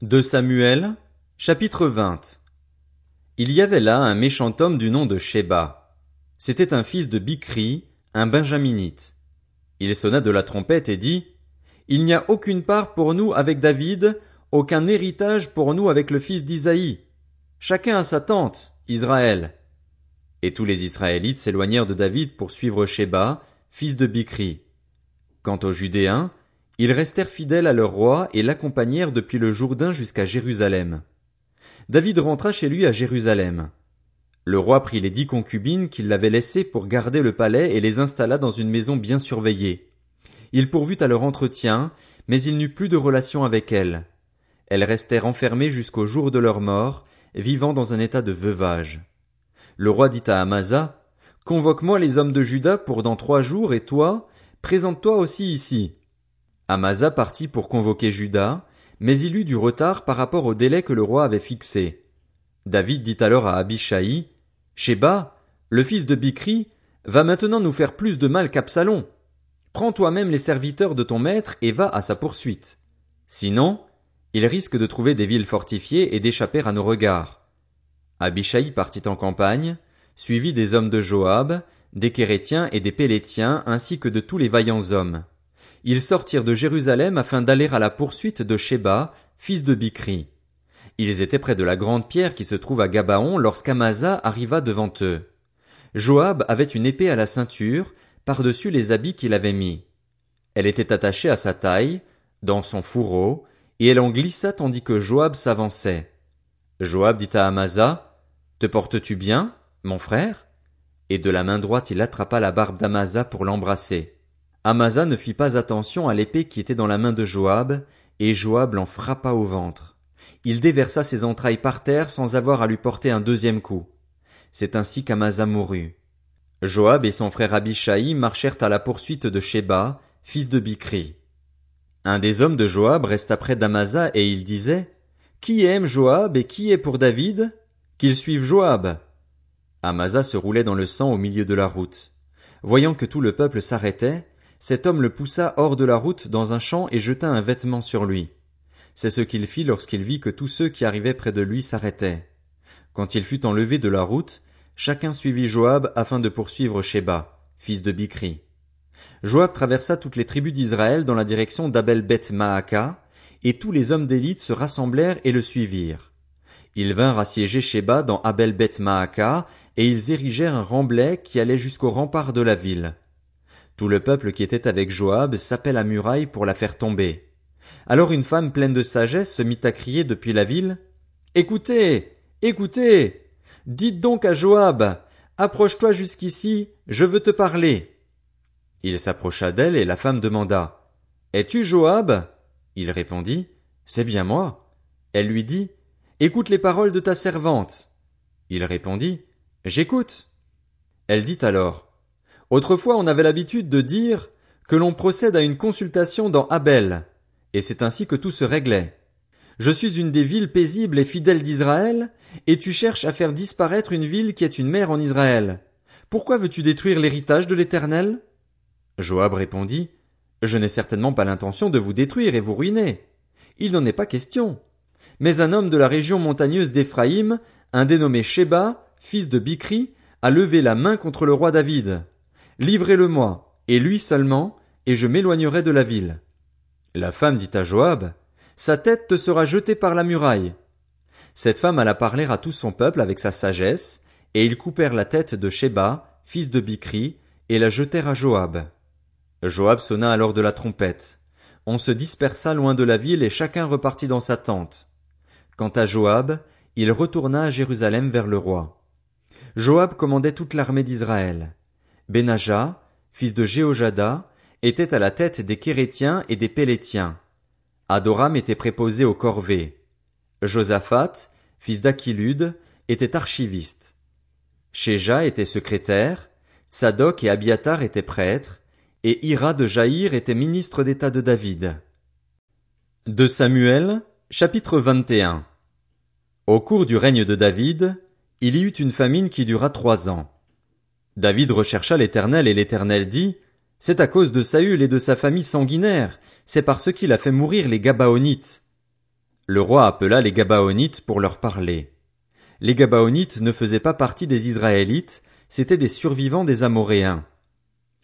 De Samuel, chapitre 20 Il y avait là un méchant homme du nom de Sheba. C'était un fils de Bikri, un benjaminite. Il sonna de la trompette et dit, Il n'y a aucune part pour nous avec David, aucun héritage pour nous avec le fils d'Isaïe. Chacun a sa tente, Israël. Et tous les Israélites s'éloignèrent de David pour suivre Sheba, fils de Bikri. Quant aux Judéens, ils restèrent fidèles à leur roi et l'accompagnèrent depuis le Jourdain jusqu'à Jérusalem. David rentra chez lui à Jérusalem. Le roi prit les dix concubines qu'il avait laissées pour garder le palais et les installa dans une maison bien surveillée. Il pourvut à leur entretien, mais il n'eut plus de relation avec elles. Elles restèrent enfermées jusqu'au jour de leur mort, vivant dans un état de veuvage. Le roi dit à Amasa, Convoque-moi les hommes de Juda pour dans trois jours, et toi, présente-toi aussi ici. Amasa partit pour convoquer Juda, mais il eut du retard par rapport au délai que le roi avait fixé. David dit alors à Abishai, Sheba, le fils de Bikri, va maintenant nous faire plus de mal qu'Absalom. Prends toi-même les serviteurs de ton maître et va à sa poursuite. Sinon, il risque de trouver des villes fortifiées et d'échapper à nos regards. Abishai partit en campagne, suivi des hommes de Joab, des Kérétiens et des Pélétiens ainsi que de tous les vaillants hommes ils sortirent de Jérusalem afin d'aller à la poursuite de Sheba, fils de Bikri. Ils étaient près de la grande pierre qui se trouve à Gabaon lorsqu'Amasa arriva devant eux. Joab avait une épée à la ceinture, par-dessus les habits qu'il avait mis. Elle était attachée à sa taille, dans son fourreau, et elle en glissa tandis que Joab s'avançait. Joab dit à Amasa, Te portes-tu bien, mon frère? Et de la main droite il attrapa la barbe d'Amasa pour l'embrasser. Amasa ne fit pas attention à l'épée qui était dans la main de Joab, et Joab l'en frappa au ventre. Il déversa ses entrailles par terre sans avoir à lui porter un deuxième coup. C'est ainsi qu'Amasa mourut. Joab et son frère Abishai marchèrent à la poursuite de Sheba, fils de Bikri. Un des hommes de Joab resta près d'Amasa et il disait, Qui aime Joab et qui est pour David? Qu'il suive Joab. Amasa se roulait dans le sang au milieu de la route. Voyant que tout le peuple s'arrêtait, cet homme le poussa hors de la route dans un champ et jeta un vêtement sur lui. C'est ce qu'il fit lorsqu'il vit que tous ceux qui arrivaient près de lui s'arrêtaient. Quand il fut enlevé de la route, chacun suivit Joab afin de poursuivre Sheba, fils de Bikri. Joab traversa toutes les tribus d'Israël dans la direction d'Abel Beth Maaka, et tous les hommes d'élite se rassemblèrent et le suivirent. Ils vinrent assiéger Sheba dans Abel Beth Maaka, et ils érigèrent un remblai qui allait jusqu'au rempart de la ville. Tout le peuple qui était avec Joab s'appelle à muraille pour la faire tomber. Alors une femme pleine de sagesse se mit à crier depuis la ville. Écoutez. Écoutez. Dites donc à Joab. Approche toi jusqu'ici, je veux te parler. Il s'approcha d'elle et la femme demanda. Es-tu Joab? Il répondit. C'est bien moi. Elle lui dit. Écoute les paroles de ta servante. Il répondit. J'écoute. Elle dit alors. Autrefois on avait l'habitude de dire que l'on procède à une consultation dans Abel, et c'est ainsi que tout se réglait. Je suis une des villes paisibles et fidèles d'Israël, et tu cherches à faire disparaître une ville qui est une mère en Israël. Pourquoi veux-tu détruire l'héritage de l'Éternel? Joab répondit, Je n'ai certainement pas l'intention de vous détruire et vous ruiner. Il n'en est pas question. Mais un homme de la région montagneuse d'Éphraïm, un dénommé Sheba, fils de Bikri, a levé la main contre le roi David. Livrez-le-moi, et lui seulement, et je m'éloignerai de la ville. La femme dit à Joab, Sa tête te sera jetée par la muraille. Cette femme alla parler à tout son peuple avec sa sagesse, et ils coupèrent la tête de Sheba, fils de Bikri, et la jetèrent à Joab. Joab sonna alors de la trompette. On se dispersa loin de la ville et chacun repartit dans sa tente. Quant à Joab, il retourna à Jérusalem vers le roi. Joab commandait toute l'armée d'Israël. Benaja, fils de Jéhojada, était à la tête des Kérétiens et des Pélétiens. Adoram était préposé aux corvées. Josaphat, fils d'Achilude, était archiviste. Shéja était secrétaire, Sadok et Abiatar étaient prêtres, et Ira de Jaïr était ministre d'État de David. De Samuel, chapitre 21 Au cours du règne de David, il y eut une famine qui dura trois ans. David rechercha l'Éternel et l'Éternel dit, C'est à cause de Saül et de sa famille sanguinaire, c'est parce qu'il a fait mourir les Gabaonites. Le roi appela les Gabaonites pour leur parler. Les Gabaonites ne faisaient pas partie des Israélites, c'étaient des survivants des Amoréens.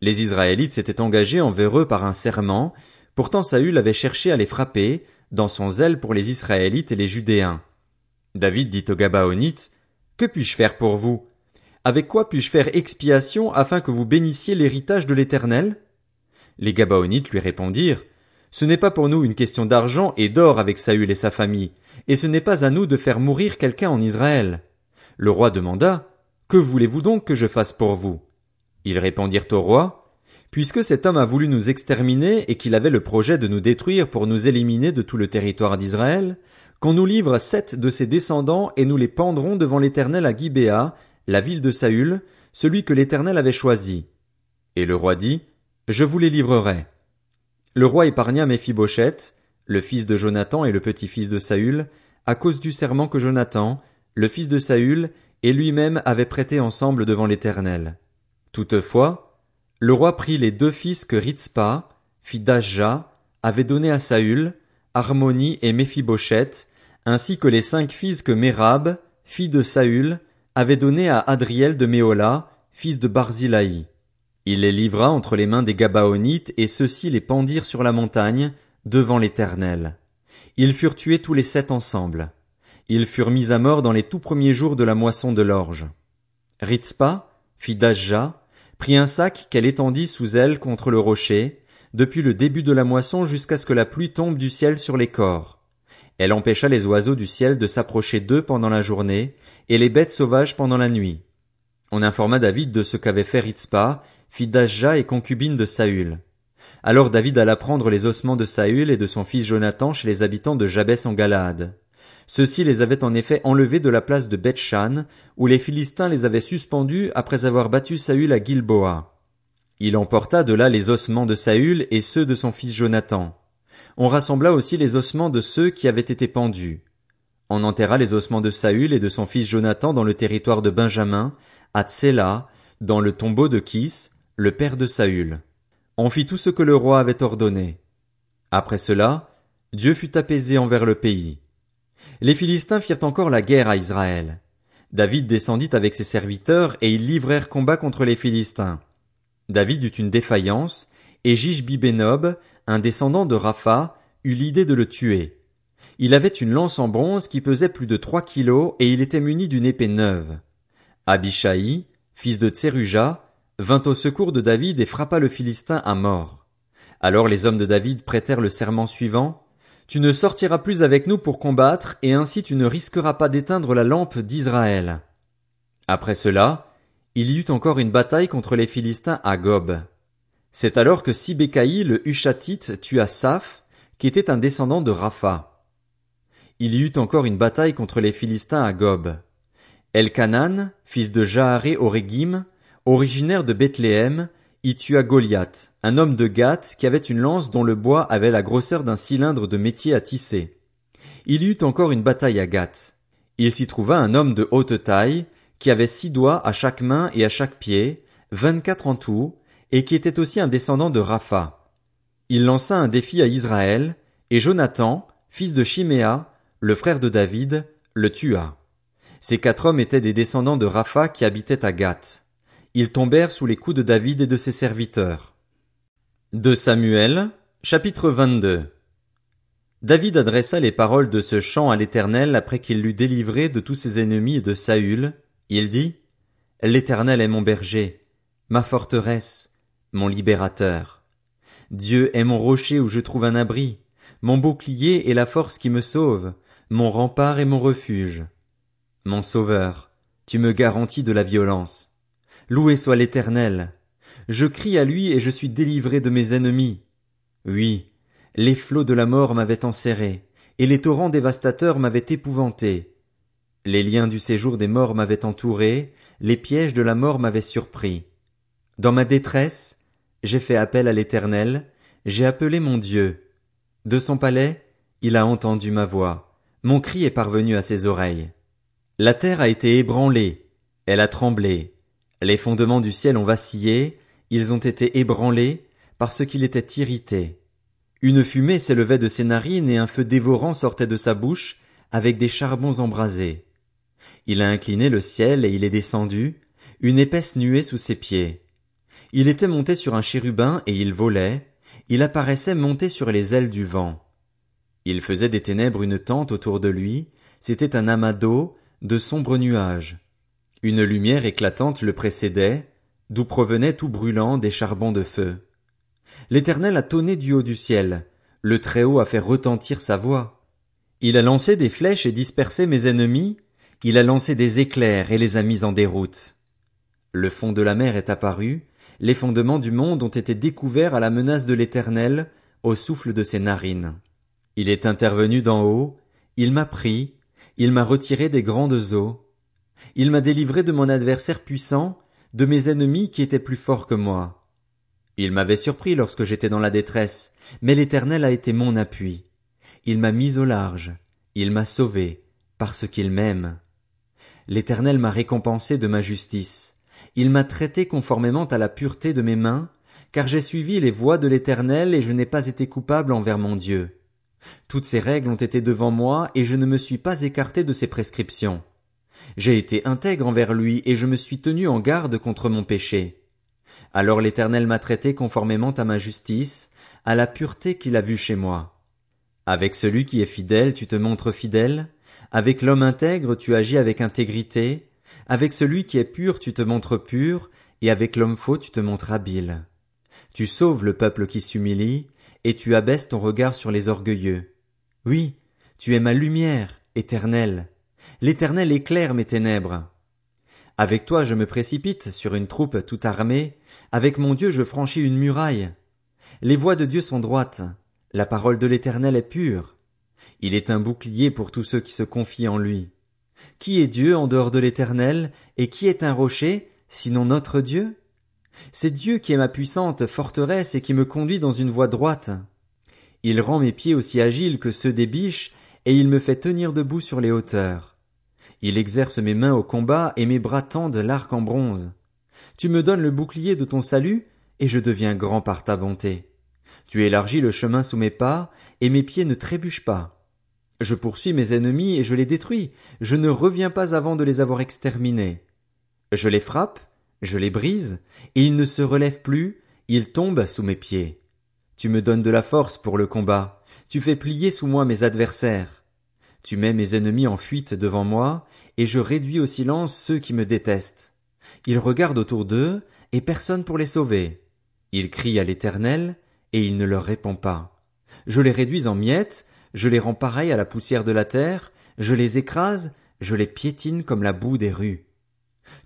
Les Israélites s'étaient engagés envers eux par un serment, pourtant Saül avait cherché à les frapper, dans son zèle pour les Israélites et les Judéens. David dit aux Gabaonites, Que puis-je faire pour vous? Avec quoi puis-je faire expiation afin que vous bénissiez l'héritage de l'Éternel? Les Gabaonites lui répondirent, Ce n'est pas pour nous une question d'argent et d'or avec Saül et sa famille, et ce n'est pas à nous de faire mourir quelqu'un en Israël. Le roi demanda, Que voulez-vous donc que je fasse pour vous? Ils répondirent au roi, Puisque cet homme a voulu nous exterminer et qu'il avait le projet de nous détruire pour nous éliminer de tout le territoire d'Israël, qu'on nous livre sept de ses descendants et nous les pendrons devant l'Éternel à Gibéa, la ville de Saül, celui que l'Éternel avait choisi. Et le roi dit, Je vous les livrerai. Le roi épargna Méphibosheth, le fils de Jonathan et le petit-fils de Saül, à cause du serment que Jonathan, le fils de Saül, et lui-même avaient prêté ensemble devant l'Éternel. Toutefois, le roi prit les deux fils que Ritzpa, fille d'Ajja, avait donnés à Saül, Harmonie et Méphibosheth, ainsi que les cinq fils que Mérab, fille de Saül, avait donnés à Adriel de Méola, fils de Barzilaï. Il les livra entre les mains des Gabaonites et ceux-ci les pendirent sur la montagne, devant l'Éternel. Ils furent tués tous les sept ensemble. Ils furent mis à mort dans les tout premiers jours de la moisson de l'orge. Ritzpa, fille d'Ajja, prit un sac qu'elle étendit sous elle contre le rocher, depuis le début de la moisson jusqu'à ce que la pluie tombe du ciel sur les corps. Elle empêcha les oiseaux du ciel de s'approcher d'eux pendant la journée, et les bêtes sauvages pendant la nuit. On informa David de ce qu'avait fait Ritzpa, fille d'Ajja et concubine de Saül. Alors David alla prendre les ossements de Saül et de son fils Jonathan chez les habitants de Jabès en Galaad. Ceux-ci les avaient en effet enlevés de la place de Bethshan, où les Philistins les avaient suspendus après avoir battu Saül à Gilboa. Il emporta de là les ossements de Saül et ceux de son fils Jonathan. On rassembla aussi les ossements de ceux qui avaient été pendus. On enterra les ossements de Saül et de son fils Jonathan dans le territoire de Benjamin, à Tsela, dans le tombeau de Kis, le père de Saül. On fit tout ce que le roi avait ordonné. Après cela, Dieu fut apaisé envers le pays. Les Philistins firent encore la guerre à Israël. David descendit avec ses serviteurs et ils livrèrent combat contre les Philistins. David eut une défaillance, et Jishbi-Benob, un descendant de Rapha, eut l'idée de le tuer. Il avait une lance en bronze qui pesait plus de trois kilos et il était muni d'une épée neuve. Abishai, fils de Tseruja, vint au secours de David et frappa le Philistin à mort. Alors les hommes de David prêtèrent le serment suivant. Tu ne sortiras plus avec nous pour combattre, et ainsi tu ne risqueras pas d'éteindre la lampe d'Israël. Après cela, il y eut encore une bataille contre les Philistins à Gob. C'est alors que Sibécaï le Hushatite tua Saph, qui était un descendant de Rapha. Il y eut encore une bataille contre les Philistins à Gob. Elkanan, fils de Jaharé Orégim, originaire de Bethléem, y tua Goliath, un homme de Gath qui avait une lance dont le bois avait la grosseur d'un cylindre de métier à tisser. Il y eut encore une bataille à Gath. Il s'y trouva un homme de haute taille, qui avait six doigts à chaque main et à chaque pied, vingt-quatre en tout, et qui était aussi un descendant de Rapha. Il lança un défi à Israël, et Jonathan, fils de Chiméa, le frère de David, le tua. Ces quatre hommes étaient des descendants de Rapha qui habitaient à Gath ils tombèrent sous les coups de David et de ses serviteurs. De Samuel, chapitre 22 David adressa les paroles de ce chant à l'Éternel après qu'il l'eut délivré de tous ses ennemis et de Saül. Il dit, L'Éternel est mon berger, ma forteresse, mon libérateur. Dieu est mon rocher où je trouve un abri, mon bouclier et la force qui me sauve, mon rempart et mon refuge. Mon sauveur, tu me garantis de la violence. Loué soit l'Éternel. Je crie à lui et je suis délivré de mes ennemis. Oui, les flots de la mort m'avaient enserré, et les torrents dévastateurs m'avaient épouvanté. Les liens du séjour des morts m'avaient entouré, les pièges de la mort m'avaient surpris. Dans ma détresse, j'ai fait appel à l'Éternel, j'ai appelé mon Dieu. De son palais, il a entendu ma voix. Mon cri est parvenu à ses oreilles. La terre a été ébranlée, elle a tremblé, les fondements du ciel ont vacillé, ils ont été ébranlés, parce qu'il était irrité. Une fumée s'élevait de ses narines et un feu dévorant sortait de sa bouche, avec des charbons embrasés. Il a incliné le ciel et il est descendu, une épaisse nuée sous ses pieds. Il était monté sur un chérubin et il volait, il apparaissait monté sur les ailes du vent. Il faisait des ténèbres une tente autour de lui, c'était un amas d'eau, de sombres nuages. Une lumière éclatante le précédait, d'où provenaient tout brûlant des charbons de feu. L'Éternel a tonné du haut du ciel, le Très-Haut a fait retentir sa voix. Il a lancé des flèches et dispersé mes ennemis, il a lancé des éclairs et les a mis en déroute. Le fond de la mer est apparu, les fondements du monde ont été découverts à la menace de l'Éternel, au souffle de ses narines. Il est intervenu d'en haut, il m'a pris, il m'a retiré des grandes eaux. Il m'a délivré de mon adversaire puissant, de mes ennemis qui étaient plus forts que moi. Il m'avait surpris lorsque j'étais dans la détresse, mais l'Éternel a été mon appui. Il m'a mis au large, il m'a sauvé, parce qu'il m'aime. L'Éternel m'a récompensé de ma justice. Il m'a traité conformément à la pureté de mes mains, car j'ai suivi les voies de l'Éternel et je n'ai pas été coupable envers mon Dieu. Toutes ces règles ont été devant moi et je ne me suis pas écarté de ses prescriptions. J'ai été intègre envers lui et je me suis tenu en garde contre mon péché. Alors l'Éternel m'a traité conformément à ma justice, à la pureté qu'il a vue chez moi. Avec celui qui est fidèle, tu te montres fidèle, avec l'homme intègre, tu agis avec intégrité, avec celui qui est pur, tu te montres pur, et avec l'homme faux, tu te montres habile. Tu sauves le peuple qui s'humilie, et tu abaisses ton regard sur les orgueilleux. Oui, tu es ma lumière, éternelle. L'éternel éclaire mes ténèbres. Avec toi je me précipite sur une troupe tout armée, avec mon Dieu je franchis une muraille. Les voies de Dieu sont droites, la parole de l'Éternel est pure. Il est un bouclier pour tous ceux qui se confient en lui. Qui est Dieu en dehors de l'Éternel, et qui est un rocher, sinon notre Dieu? C'est Dieu qui est ma puissante forteresse et qui me conduit dans une voie droite. Il rend mes pieds aussi agiles que ceux des biches, et il me fait tenir debout sur les hauteurs. Il exerce mes mains au combat et mes bras tendent l'arc en bronze. Tu me donnes le bouclier de ton salut, et je deviens grand par ta bonté. Tu élargis le chemin sous mes pas, et mes pieds ne trébuchent pas. Je poursuis mes ennemis et je les détruis, je ne reviens pas avant de les avoir exterminés. Je les frappe, je les brise, ils ne se relèvent plus, ils tombent sous mes pieds. Tu me donnes de la force pour le combat, tu fais plier sous moi mes adversaires. Tu mets mes ennemis en fuite devant moi, et je réduis au silence ceux qui me détestent. Ils regardent autour d'eux, et personne pour les sauver. Ils crient à l'Éternel, et il ne leur répond pas. Je les réduis en miettes, je les rends pareils à la poussière de la terre, je les écrase, je les piétine comme la boue des rues.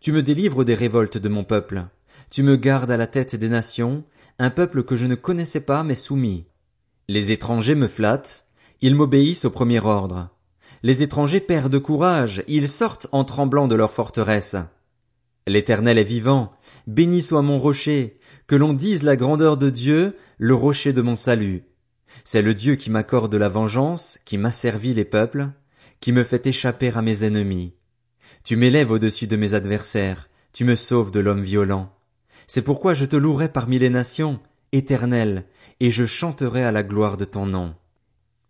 Tu me délivres des révoltes de mon peuple. Tu me gardes à la tête des nations, un peuple que je ne connaissais pas mais soumis. Les étrangers me flattent, ils m'obéissent au premier ordre. Les étrangers perdent courage, ils sortent en tremblant de leur forteresse. L'Éternel est vivant, béni soit mon rocher, que l'on dise la grandeur de Dieu, le rocher de mon salut. C'est le Dieu qui m'accorde la vengeance, qui m'asservit les peuples, qui me fait échapper à mes ennemis. Tu m'élèves au-dessus de mes adversaires, tu me sauves de l'homme violent. C'est pourquoi je te louerai parmi les nations, éternel, et je chanterai à la gloire de ton nom.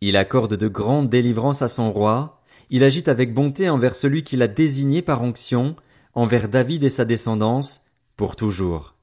Il accorde de grandes délivrances à son roi, il agit avec bonté envers celui qu'il a désigné par onction, envers David et sa descendance, pour toujours.